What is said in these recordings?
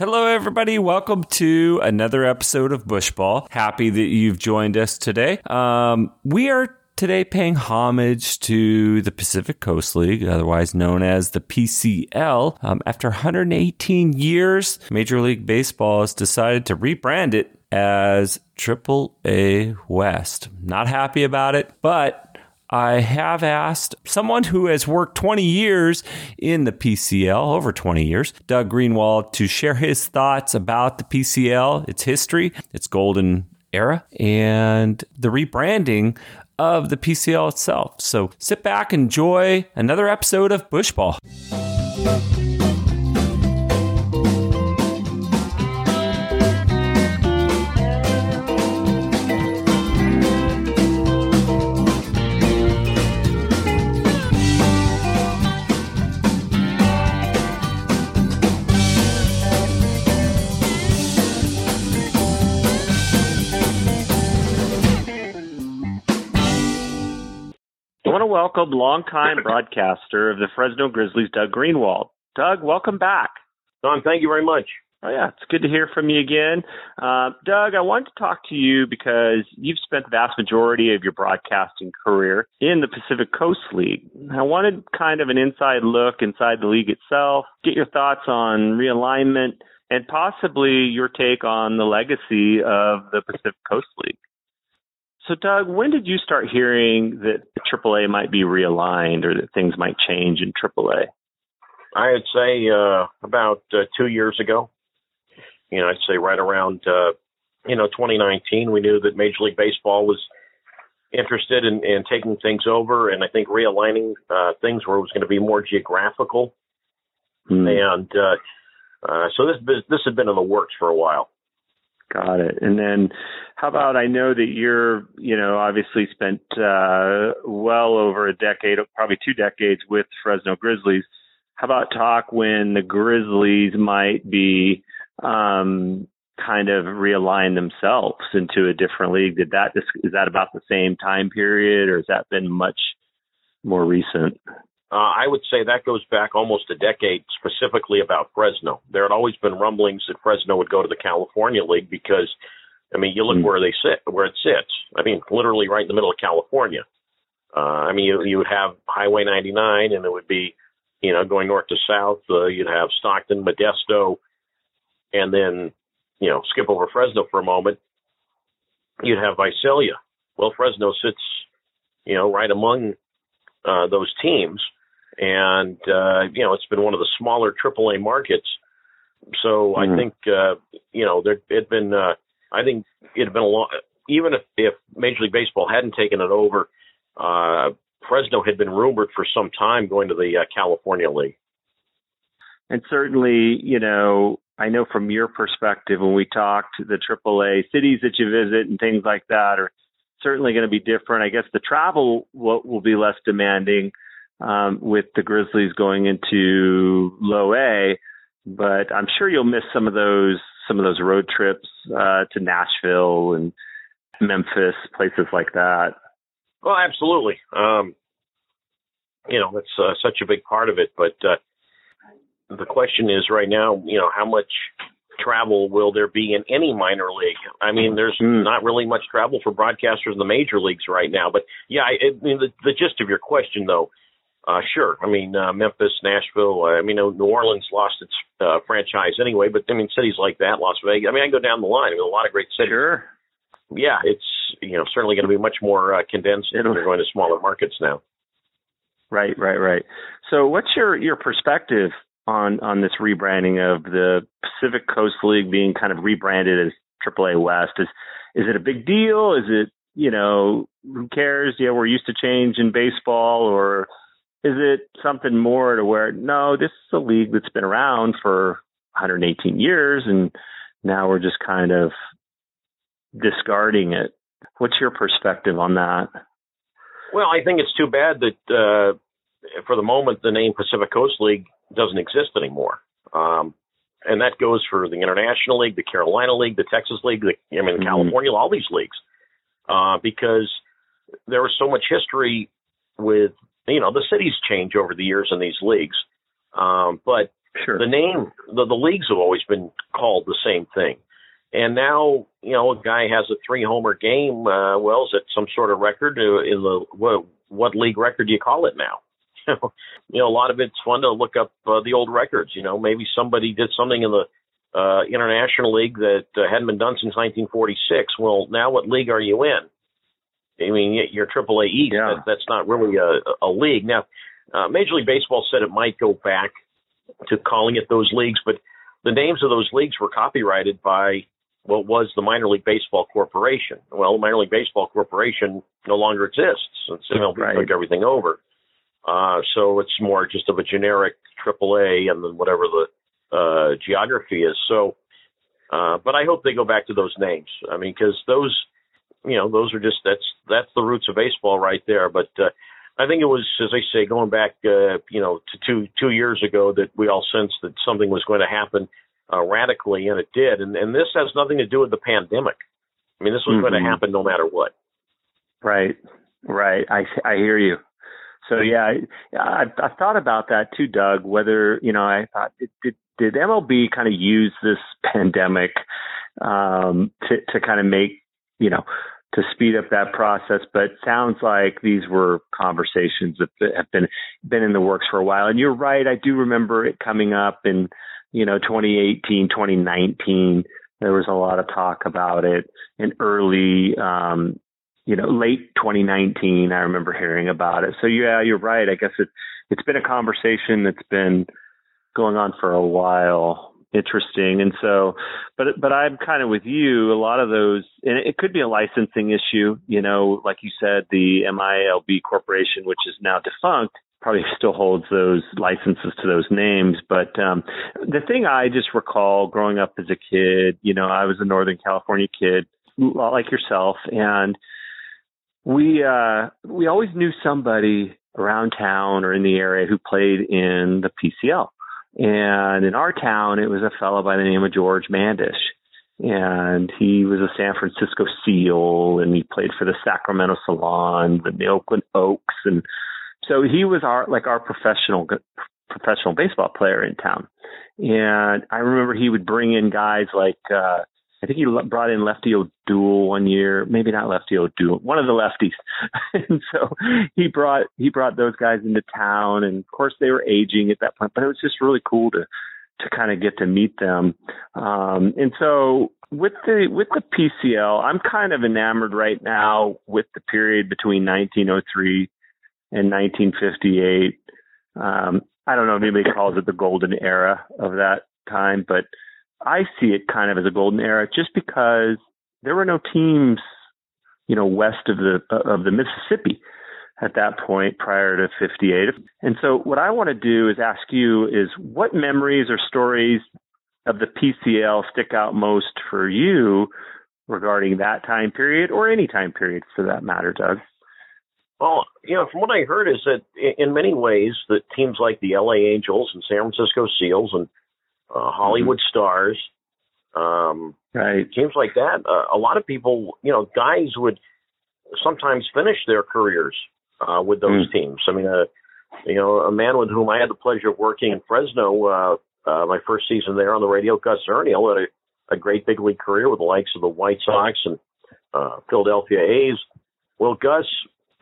Hello, everybody. Welcome to another episode of Bushball. Happy that you've joined us today. Um, we are today paying homage to the Pacific Coast League, otherwise known as the PCL. Um, after 118 years, Major League Baseball has decided to rebrand it as Triple A West. Not happy about it, but I have asked someone who has worked 20 years in the PCL, over 20 years, Doug Greenwald, to share his thoughts about the PCL, its history, its golden era, and the rebranding of the PCL itself. So sit back, enjoy another episode of Bushball. Welcome longtime broadcaster of the Fresno Grizzlies, Doug Greenwald. Doug, welcome back. Don, thank you very much. Oh, yeah, it's good to hear from you again. Uh, Doug, I wanted to talk to you because you've spent the vast majority of your broadcasting career in the Pacific Coast League. I wanted kind of an inside look inside the league itself, get your thoughts on realignment, and possibly your take on the legacy of the Pacific Coast League. So, Doug, when did you start hearing that AAA might be realigned or that things might change in AAA? I'd say uh, about uh, two years ago. You know, I'd say right around uh, you know 2019. We knew that Major League Baseball was interested in, in taking things over, and I think realigning uh, things where it was going to be more geographical. Hmm. And uh, uh, so this this had been in the works for a while. Got it. And then how about I know that you're, you know, obviously spent uh, well over a decade, probably two decades with Fresno Grizzlies. How about talk when the Grizzlies might be um, kind of realign themselves into a different league? Did that is that about the same time period, or has that been much more recent? Uh, I would say that goes back almost a decade, specifically about Fresno. There had always been rumblings that Fresno would go to the California League because, I mean, you look mm. where they sit, where it sits. I mean, literally right in the middle of California. Uh, I mean, you, you would have Highway 99, and it would be, you know, going north to south. Uh, you'd have Stockton, Modesto, and then, you know, skip over Fresno for a moment. You'd have Visalia. Well, Fresno sits, you know, right among uh, those teams and uh, you know it's been one of the smaller AAA markets. So mm-hmm. I think uh, you know there had been uh, I think it had been a long even if, if Major League Baseball hadn't taken it over, uh, Fresno had been rumored for some time going to the uh, California League. And certainly, you know, I know from your perspective when we talked, the AAA cities that you visit and things like that are certainly going to be different. I guess the travel will, will be less demanding um, with the Grizzlies going into low A, but I'm sure you'll miss some of those some of those road trips uh, to Nashville and Memphis, places like that. Well, absolutely. Um, you know, that's uh, such a big part of it. But uh, the question is right now, you know, how much travel will there be in any minor league? I mean, there's mm. not really much travel for broadcasters in the major leagues right now. But yeah, I, I mean, the, the gist of your question, though, uh, sure. I mean, uh, Memphis, Nashville. Uh, I mean, New Orleans lost its uh, franchise anyway, but I mean, cities like that, Las Vegas. I mean, I can go down the line. I mean, a lot of great cities. Sure. Yeah, it's you know certainly going to be much more uh, condensed. They're going to smaller markets now. Right, right, right. So, what's your your perspective on on this rebranding of the Pacific Coast League being kind of rebranded as AAA West? Is is it a big deal? Is it you know who cares? Yeah, we're used to change in baseball, or is it something more to where no, this is a league that's been around for 118 years, and now we're just kind of discarding it? What's your perspective on that? Well, I think it's too bad that uh, for the moment the name Pacific Coast League doesn't exist anymore. Um, and that goes for the International League, the Carolina League, the Texas League, the, I mean, mm-hmm. California, all these leagues, uh, because there was so much history with you know, the cities change over the years in these leagues. Um, but Sure. The name, the, the leagues have always been called the same thing. And now, you know, a guy has a three homer game. Uh, well, is it some sort of record uh, in the what, what league record do you call it now? you know, a lot of it's fun to look up uh, the old records. You know, maybe somebody did something in the uh, international league that uh, hadn't been done since 1946. Well, now what league are you in? I mean, you're Triple A East. Yeah. That, that's not really a, a league. Now, uh, Major League Baseball said it might go back to calling it those leagues, but the names of those leagues were copyrighted by what was the Minor League Baseball Corporation. Well, the Minor League Baseball Corporation no longer exists since MLB Right. took everything over. Uh, so it's more just of a generic AAA and then whatever the uh, geography is. So, uh, but I hope they go back to those names. I mean, because those, you know, those are just that's that's the roots of baseball right there. But uh, I think it was, as I say, going back, uh, you know, to two two years ago that we all sensed that something was going to happen uh, radically, and it did. And and this has nothing to do with the pandemic. I mean, this was going Mhm. to happen no matter what. Right, right. I I hear you. So yeah, I I, I thought about that too, Doug. Whether you know, I thought did did, did MLB kind of use this pandemic um, to to kind of make you know to speed up that process? But sounds like these were conversations that have been been in the works for a while. And you're right. I do remember it coming up in you know 2018, 2019. There was a lot of talk about it in early um, you know, late 2019, I remember hearing about it. So yeah, you're right. I guess it it's been a conversation that's been going on for a while. Interesting. And so, but but I'm kind of with you. A lot of those, and it could be a licensing issue. You know, like you said, the MILB Corporation, which is now defunct, probably still holds those licenses to those names. But um, the thing I just recall growing up as a kid, you know, I was a Northern California kid, like yourself, and we uh we always knew somebody around town or in the area who played in the PCL. And in our town it was a fellow by the name of George Mandish. And he was a San Francisco SEAL and he played for the Sacramento Solons and the Oakland Oaks and so he was our like our professional professional baseball player in town. And I remember he would bring in guys like uh I think he brought in Lefty O'Doul one year, maybe not Lefty O'Doul, one of the lefties. and so he brought he brought those guys into town, and of course they were aging at that point, but it was just really cool to to kind of get to meet them. Um, and so with the with the PCL, I'm kind of enamored right now with the period between 1903 and 1958. Um, I don't know if anybody calls it the golden era of that time, but I see it kind of as a golden era just because there were no teams, you know, west of the uh, of the Mississippi at that point prior to 58. And so what I want to do is ask you is what memories or stories of the PCL stick out most for you regarding that time period or any time period for that matter, Doug? Well, you know, from what I heard is that in many ways that teams like the LA Angels and San Francisco Seals and uh, Hollywood mm-hmm. Stars, um, right? Teams like that. Uh, a lot of people, you know, guys would sometimes finish their careers uh, with those mm. teams. I mean, uh, you know, a man with whom I had the pleasure of working in Fresno, uh, uh, my first season there on the radio, Gus Zernial, had a, a great big league career with the likes of the White Sox and uh, Philadelphia A's. Well, Gus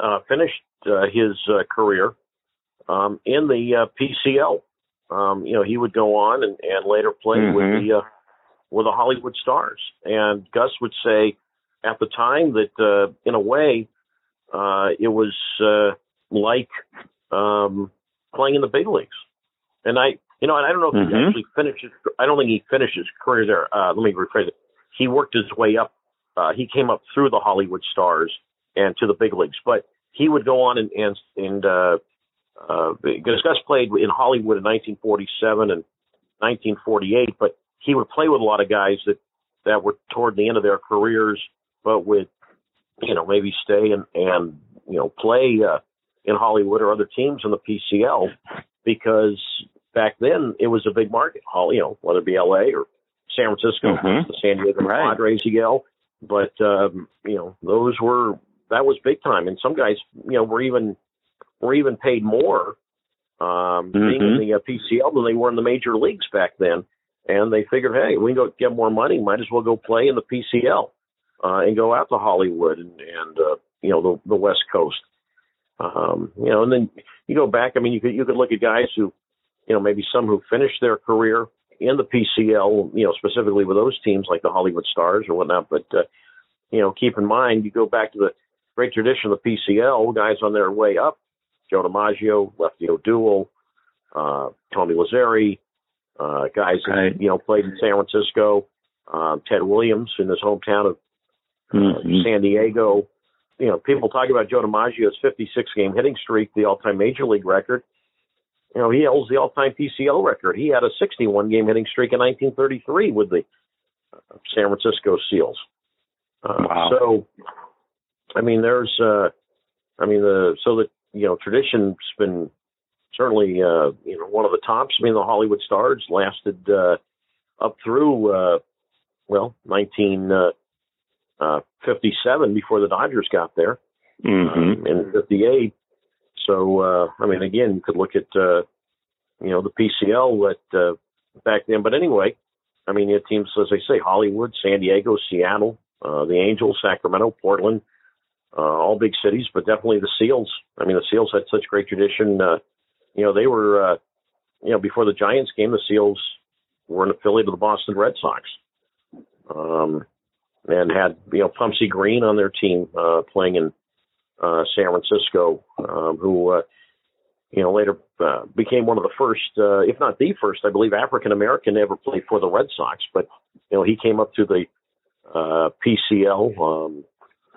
uh, finished uh, his uh, career um, in the uh, PCL. Um, you know, he would go on and, and later play mm-hmm. with the uh, with the Hollywood Stars. And Gus would say at the time that, uh, in a way, uh, it was uh, like um, playing in the big leagues. And I, you know, and I don't know if mm-hmm. he actually finished. I don't think he finished his career there. Uh, let me rephrase it. He worked his way up. Uh, he came up through the Hollywood Stars and to the big leagues, but he would go on and and, and uh, uh, because Gus played in Hollywood in 1947 and 1948, but he would play with a lot of guys that that were toward the end of their careers, but would you know maybe stay and and you know play uh, in Hollywood or other teams in the PCL because back then it was a big market. You know whether it be L.A. or San Francisco, mm-hmm. the San Diego right. Padres, you go. But um, you know those were that was big time, and some guys you know were even were even paid more um, mm-hmm. being in the uh, PCL than they were in the major leagues back then. And they figured, hey, we can go get more money. Might as well go play in the PCL uh, and go out to Hollywood and, and uh, you know the the West Coast. Um, you know, and then you go back. I mean, you could you could look at guys who, you know, maybe some who finished their career in the PCL, you know, specifically with those teams like the Hollywood Stars or whatnot. But uh, you know, keep in mind, you go back to the great tradition of the PCL, guys on their way up, Joe DiMaggio, Lefty O'Doul, uh, Tony Lazzeri, uh, guys right. that, you know, played in San Francisco, um, Ted Williams in his hometown of uh, mm-hmm. San Diego. You know, people talk about Joe DiMaggio's 56 game hitting streak, the all time major league record. You know, he holds the all time PCL record. He had a 61 game hitting streak in 1933 with the uh, San Francisco Seals. Uh, wow. So, I mean, there's, uh, I mean, the so the you know tradition's been certainly uh, you know one of the tops. I mean, the Hollywood Stars lasted uh, up through uh, well 1957 uh, uh, before the Dodgers got there mm-hmm. um, in '58. So uh, I mean, again, you could look at uh, you know the PCL at uh, back then. But anyway, I mean, you had teams as I say, Hollywood, San Diego, Seattle, uh, the Angels, Sacramento, Portland, uh, all big cities, but definitely the Seals. I mean, the Seals had such great tradition. Uh, you know, they were, uh, you know, before the Giants game, the Seals were an affiliate of the Boston Red Sox, um, and had you know Pumpsie Green on their team uh, playing in uh, San Francisco, um, who uh, you know later uh, became one of the first, uh, if not the first, I believe, African American ever play for the Red Sox. But you know, he came up to the uh, PCL. Um,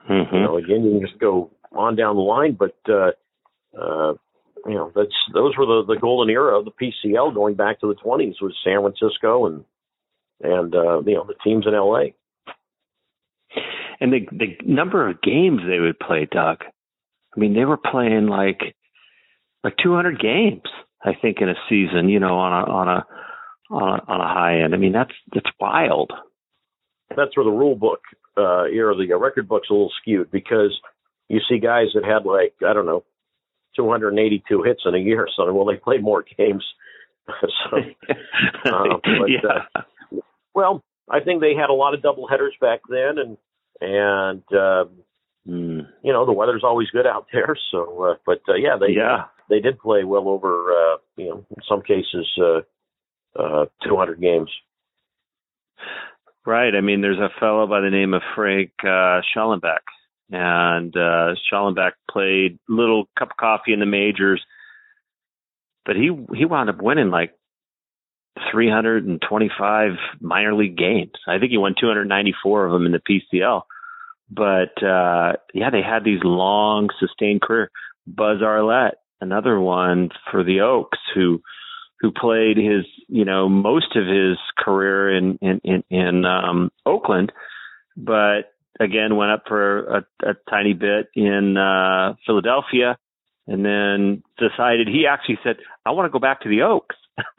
mm-hmm. You know, again, you can just go on down the line, but uh, uh, you know, that's those were the the golden era of the PCL going back to the 20s was San Francisco and and uh, you know the teams in LA. And the the number of games they would play, Doug. I mean, they were playing like like 200 games, I think, in a season. You know, on a on a on a, on a high end. I mean, that's that's wild that's where the rule book uh, era, the record book's a little skewed because you see guys that had like I don't know, 282 hits in a year or something. Well, they played more games. so, uh, but, yeah. Uh, well, I think they had a lot of double headers back then, and and uh, mm. you know the weather's always good out there. So, uh, but uh, yeah, they yeah. they did play well over uh, you know in some cases uh, uh, 200 games. Right. I mean, there's a fellow by the name of Frank uh, Shellenback, and uh, Shellenback played little cup of coffee in the majors, but he he wound up winning like 325 minor league games. I think he won 294 of them in the PCL. But uh, yeah, they had these long, sustained career. Buzz Arlett, another one for the Oaks, who who played his, you know, most of his career in in in, in um, Oakland, but again went up for a, a tiny bit in uh, Philadelphia, and then decided he actually said, "I want to go back to the Oaks."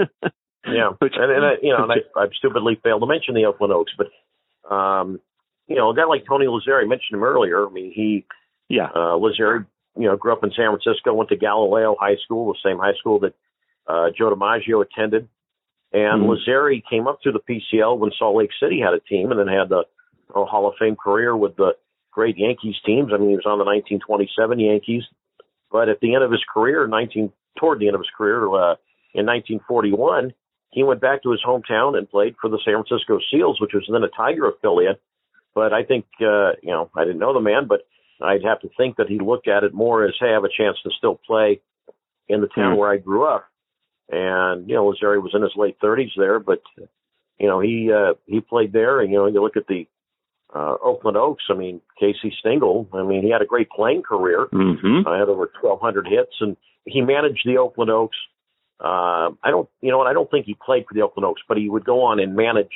yeah, which, and, and I, you know, and I, I stupidly failed to mention the Oakland Oaks, but um, you know, a guy like Tony Lazzeri mentioned him earlier. I mean, he, yeah, uh, Lazzeri, you know, grew up in San Francisco, went to Galileo High School, the same high school that uh, Joe DiMaggio attended. And mm-hmm. Lazzeri came up through the PCL when Salt Lake City had a team and then had the a Hall of Fame career with the great Yankees teams. I mean, he was on the 1927 Yankees. But at the end of his career, 19 toward the end of his career, uh, in 1941, he went back to his hometown and played for the San Francisco Seals, which was then a Tiger affiliate. But I think, uh, you know, I didn't know the man, but I'd have to think that he looked at it more as, hey, I have a chance to still play in the town mm. where I grew up. And you know, Lazzeri was in his late 30s there, but you know he uh, he played there. And you know, you look at the uh, Oakland Oaks. I mean, Casey Stengel. I mean, he had a great playing career. Mm-hmm. I had over 1,200 hits, and he managed the Oakland Oaks. Uh, I don't, you know, and I don't think he played for the Oakland Oaks, but he would go on and manage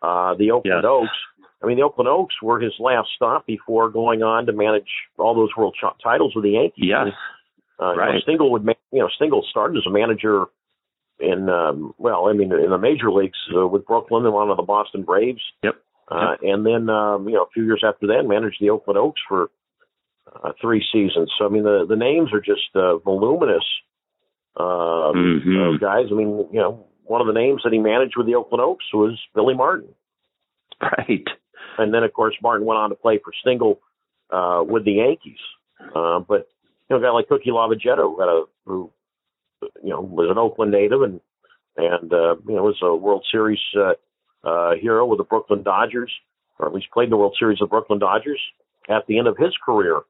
uh, the Oakland yes. Oaks. I mean, the Oakland Oaks were his last stop before going on to manage all those world ch- titles with the Yankees. Yes. Uh, right. You know, Stengel would, ma- you know, Stengel started as a manager in, um, well, I mean, in the major leagues uh, with Brooklyn and one of the Boston Braves. Yep. Uh, and then, um, you know, a few years after that, managed the Oakland Oaks for uh, three seasons. So, I mean, the, the names are just uh, voluminous um, mm-hmm. those guys. I mean, you know, one of the names that he managed with the Oakland Oaks was Billy Martin. Right. And then, of course, Martin went on to play for Stengel uh, with the Yankees. Uh, but you know, a guy like Cookie Lavagetto, who, had a, who you know was an Oakland native and and uh, you know was a World Series uh, uh, hero with the Brooklyn Dodgers, or at least played in the World Series of Brooklyn Dodgers. At the end of his career,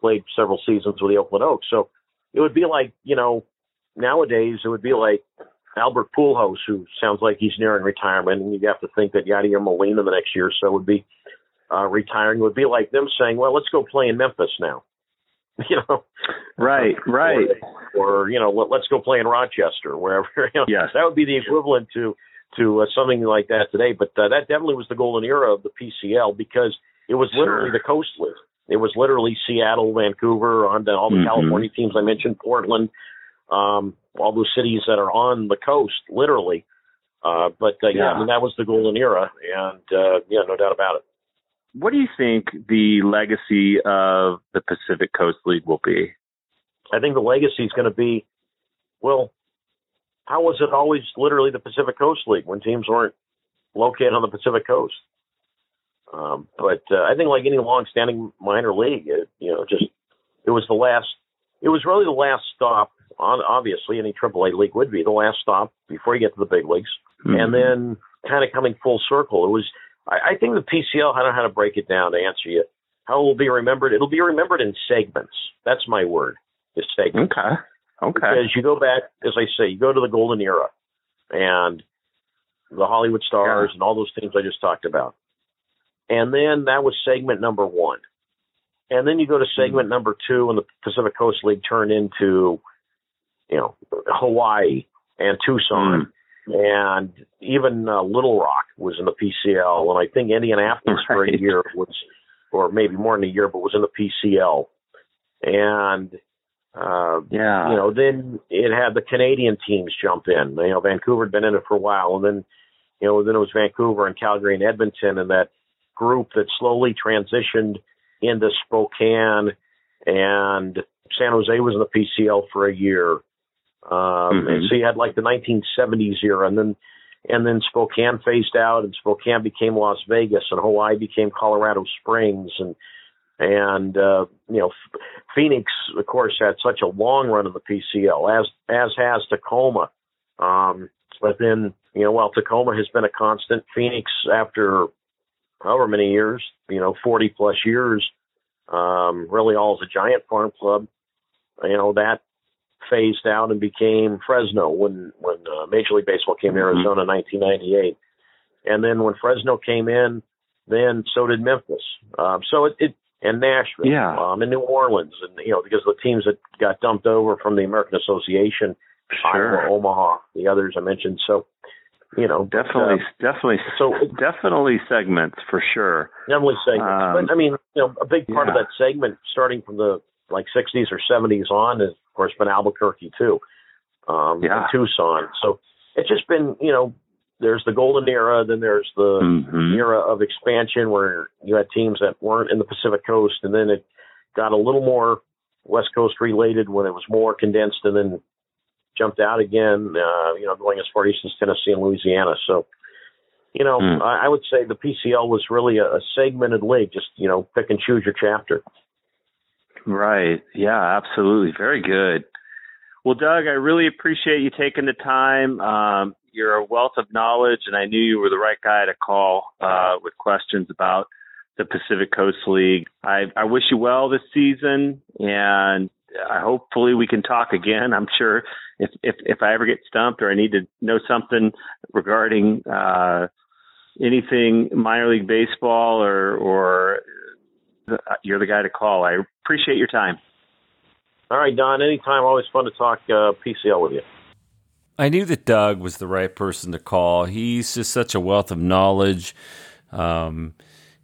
played several seasons with the Oakland Oaks. So it would be like you know nowadays it would be like Albert Pujols, who sounds like he's nearing retirement, and you have to think that Yadier Molina the next year or so would be uh, retiring. It would be like them saying, "Well, let's go play in Memphis now." You know, right, right, or, or you know, let, us go play in Rochester, wherever. You know, yes, that would be the equivalent to to uh, something like that today. But uh, that definitely was the golden era of the PCL because it was literally sure. the coast. It was literally Seattle, Vancouver, on all the mm-hmm. California teams I mentioned, Portland, um, all those cities that are on the coast, literally. Uh, but uh, yeah. yeah, I mean that was the golden era, and uh, yeah, no doubt about it. What do you think the legacy of the Pacific Coast League will be? I think the legacy is going to be, well, how was it always literally the Pacific Coast League when teams weren't located on the Pacific Coast? Um, but uh, I think like any long-standing minor league, it, you know, just it was the last. It was really the last stop on obviously any AAA league would be the last stop before you get to the big leagues, mm-hmm. and then kind of coming full circle. It was I, I think the PCL. I don't know how to break it down to answer you. How it will be remembered? It'll be remembered in segments. That's my word. Is segments. Okay. Okay. Because you go back, as I say, you go to the golden era, and the Hollywood Stars yeah. and all those things I just talked about, and then that was segment number one. And then you go to segment mm-hmm. number two, and the Pacific Coast League turned into you know, Hawaii and Tucson. And even uh, Little Rock was in the PCL, and I think Indianapolis right. for a year was, or maybe more than a year, but was in the PCL. And uh, yeah, you know, then it had the Canadian teams jump in. You know, Vancouver had been in it for a while, and then, you know, then it was Vancouver and Calgary and Edmonton, and that group that slowly transitioned into Spokane, and San Jose was in the PCL for a year, um, mm-hmm. And so you had like the 1970s era, and then and then Spokane phased out, and Spokane became Las Vegas, and Hawaii became Colorado Springs, and and uh, you know Phoenix, of course, had such a long run in the PCL, as as has Tacoma. Um, but then you know, while Tacoma has been a constant, Phoenix after however many years, you know, 40 plus years, um, really all as a giant farm club. You know that phased out and became Fresno when when uh, Major League Baseball came to mm-hmm. Arizona in 1998, and then when Fresno came in, then so did Memphis. Um, so it, it and Nashville, yeah, um, and New Orleans, and you know because the teams that got dumped over from the American Association, sure. Iowa, Omaha, the others I mentioned. So you know, definitely, uh, definitely, so definitely segments for sure. Definitely segments, um, but I mean, you know, a big part yeah. of that segment, starting from the like 60s or 70s on, is of course been Albuquerque too, um, yeah. and Tucson. So it's just been, you know, there's the golden era, then there's the mm-hmm. era of expansion where you had teams that weren't in the Pacific Coast, and then it got a little more West Coast related when it was more condensed, and then jumped out again, uh, you know, going as far east as Tennessee and Louisiana. So, you know, mm. I, I would say the PCL was really a, a segmented league. Just you know, pick and choose your chapter. Right. Yeah, absolutely. Very good. Well, Doug, I really appreciate you taking the time. Um, you're a wealth of knowledge, and I knew you were the right guy to call uh, with questions about the Pacific Coast League. I, I wish you well this season, and I hopefully we can talk again. I'm sure if if if I ever get stumped or I need to know something regarding uh, anything minor league baseball or or you're the guy to call. I appreciate your time. All right, Don. Anytime. Always fun to talk uh, PCL with you. I knew that Doug was the right person to call. He's just such a wealth of knowledge. Um,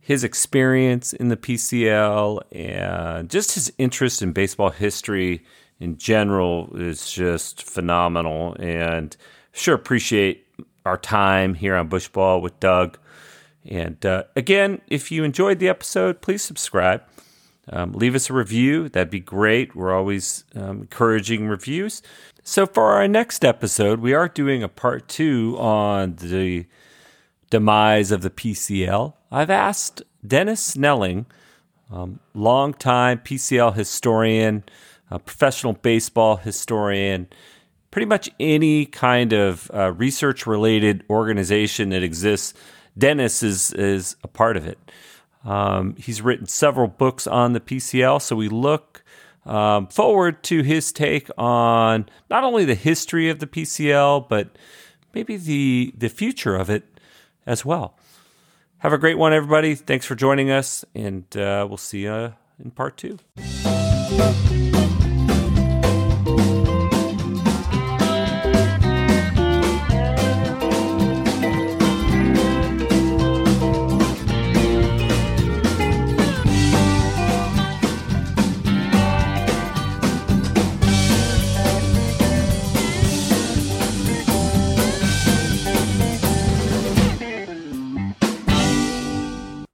his experience in the PCL and just his interest in baseball history in general is just phenomenal. And sure appreciate our time here on Bushball with Doug. And uh, again, if you enjoyed the episode, please subscribe. Um, leave us a review. That'd be great. We're always um, encouraging reviews. So, for our next episode, we are doing a part two on the demise of the PCL. I've asked Dennis Snelling, um, longtime PCL historian, professional baseball historian, pretty much any kind of uh, research related organization that exists. Dennis is, is a part of it. Um, he's written several books on the PCL, so we look um, forward to his take on not only the history of the PCL, but maybe the the future of it as well. Have a great one, everybody. Thanks for joining us, and uh, we'll see you in part two.